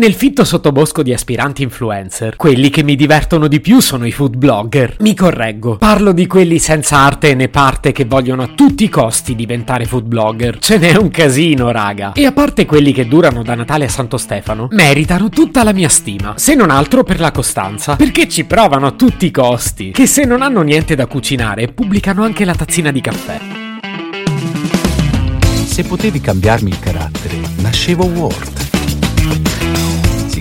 Nel fitto sottobosco di aspiranti influencer, quelli che mi divertono di più sono i food blogger. Mi correggo, parlo di quelli senza arte né parte che vogliono a tutti i costi diventare food blogger. Ce n'è un casino, raga. E a parte quelli che durano da Natale a Santo Stefano, meritano tutta la mia stima, se non altro per la costanza, perché ci provano a tutti i costi, che se non hanno niente da cucinare pubblicano anche la tazzina di caffè. Se potevi cambiarmi il carattere, nascevo Ward.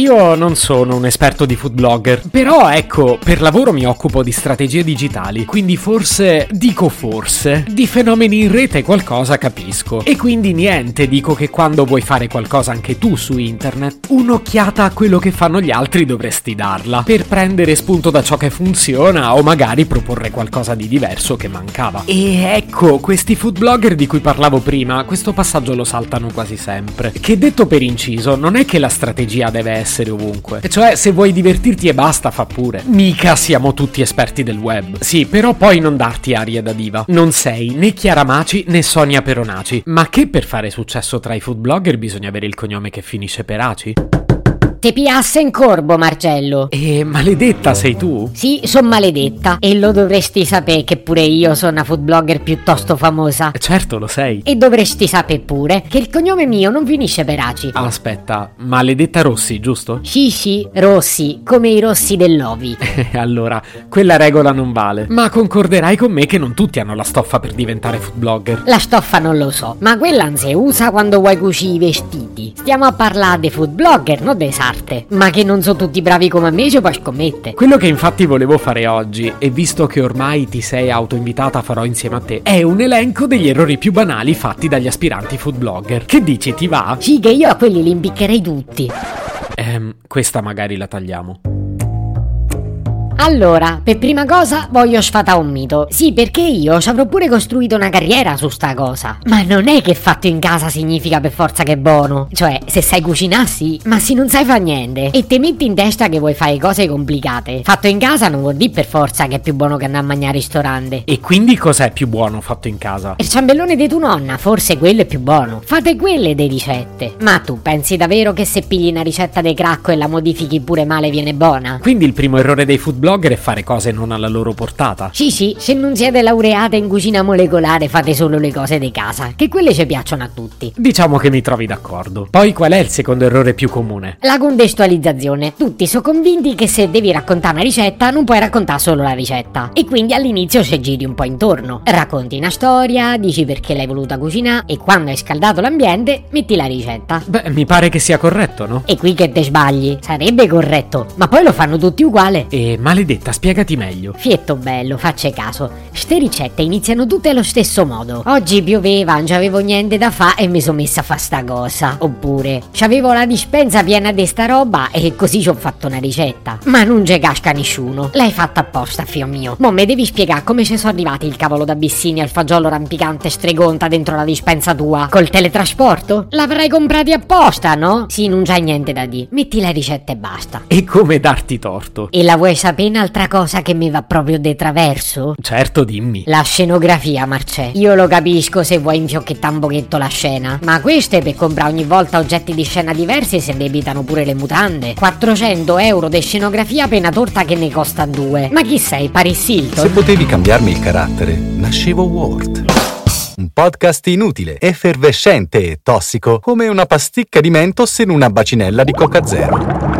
Io non sono un esperto di food blogger, però ecco, per lavoro mi occupo di strategie digitali, quindi forse, dico forse, di fenomeni in rete qualcosa capisco. E quindi niente, dico che quando vuoi fare qualcosa anche tu su internet, un'occhiata a quello che fanno gli altri dovresti darla, per prendere spunto da ciò che funziona o magari proporre qualcosa di diverso che mancava. E ecco, questi food blogger di cui parlavo prima, questo passaggio lo saltano quasi sempre. Che detto per inciso, non è che la strategia deve essere ovunque. E cioè, se vuoi divertirti e basta, fa pure. Mica siamo tutti esperti del web. Sì, però poi non darti aria da diva. Non sei né Chiara Maci né Sonia Peronaci. Ma che per fare successo tra i food blogger bisogna avere il cognome che finisce per Aci? Te piasse in corbo, Marcello. E maledetta sei tu? Sì, son maledetta. E lo dovresti sapere che pure io sono una food blogger piuttosto famosa. Certo, lo sei. E dovresti sapere pure che il cognome mio non finisce per Aci. Aspetta, maledetta Rossi, giusto? Sì, sì, rossi, come i rossi dell'ovi. allora, quella regola non vale. Ma concorderai con me che non tutti hanno la stoffa per diventare food blogger. La stoffa non lo so, ma quella non si usa quando vuoi cucire i vestiti. Stiamo a parlare dei food blogger, non dei sarte. Ma che non sono tutti bravi come me, ci puoi scommettere. Quello che infatti volevo fare oggi, e visto che ormai ti sei autoinvitata farò insieme a te, è un elenco degli errori più banali fatti dagli aspiranti food blogger. Che dici, ti va? Sì, che io a quelli li impiccherei tutti. Ehm, questa magari la tagliamo. Allora, per prima cosa voglio sfatare un mito. Sì, perché io ci avrò pure costruito una carriera su sta cosa. Ma non è che fatto in casa significa per forza che è buono. Cioè, se sai cucinare sì, ma se non sai fa niente e ti metti in testa che vuoi fare cose complicate, fatto in casa non vuol dire per forza che è più buono che andare a mangiare al ristorante. E quindi cos'è più buono fatto in casa? Il ciambellone di tua nonna, forse quello è più buono. Fate quelle delle ricette. Ma tu pensi davvero che se pigli una ricetta di cracco e la modifichi pure male viene buona? Quindi il primo errore dei food blogger è fare cose non alla loro portata. Sì, sì, se non siete laureate in cucina molecolare fate solo le cose di casa, che quelle ci piacciono a tutti. Diciamo che mi trovi d'accordo. Poi qual è il secondo errore più comune? La contestualizzazione. Tutti sono convinti che se devi raccontare una ricetta non puoi raccontare solo la ricetta. E quindi all'inizio ci giri un po' intorno. Racconti una storia, dici perché l'hai voluta cucinare e quando hai scaldato l'ambiente metti la ricetta. Beh, mi pare che sia corretto, no? E qui che te sbagli. Sarebbe corretto, ma poi lo fanno tutti uguale. E maledetta, spiegati meglio. Fietto bello, faccia caso. Ste ricette iniziano tutte allo stesso modo. Oggi pioveva, non c'avevo niente da fa e mi sono messa a fa sta cosa. Oppure, c'avevo la dispensa piena di sta roba e così ci ho fatto una ricetta. Ma non c'è casca nessuno. L'hai fatta apposta, figlio mio. Mo mi devi spiegare come ci sono arrivati il cavolo d'Abissinia e il fagiolo rampicante stregonta dentro la dispensa tua. Col teletrasporto? L'avrai comprati apposta, no? Sì, non c'hai niente da dire. Metti la ricetta e basta. E come darti torto? E la vuoi sapere un'altra cosa che mi va proprio de traverso? Certo, dimmi. La scenografia, Marcè. Io lo capisco se vuoi infiocchettare un pochetto la scena. Ma queste per comprare ogni volta oggetti di scena diversi se debitano pure le mutande. 400 euro di scenografia per una torta che ne costa due. Ma chi sei, Paris Hilton? Se potevi cambiarmi il carattere, nascevo Ward. Un podcast inutile, effervescente e tossico, come una pasticca di mentos in una bacinella di Coca Zero.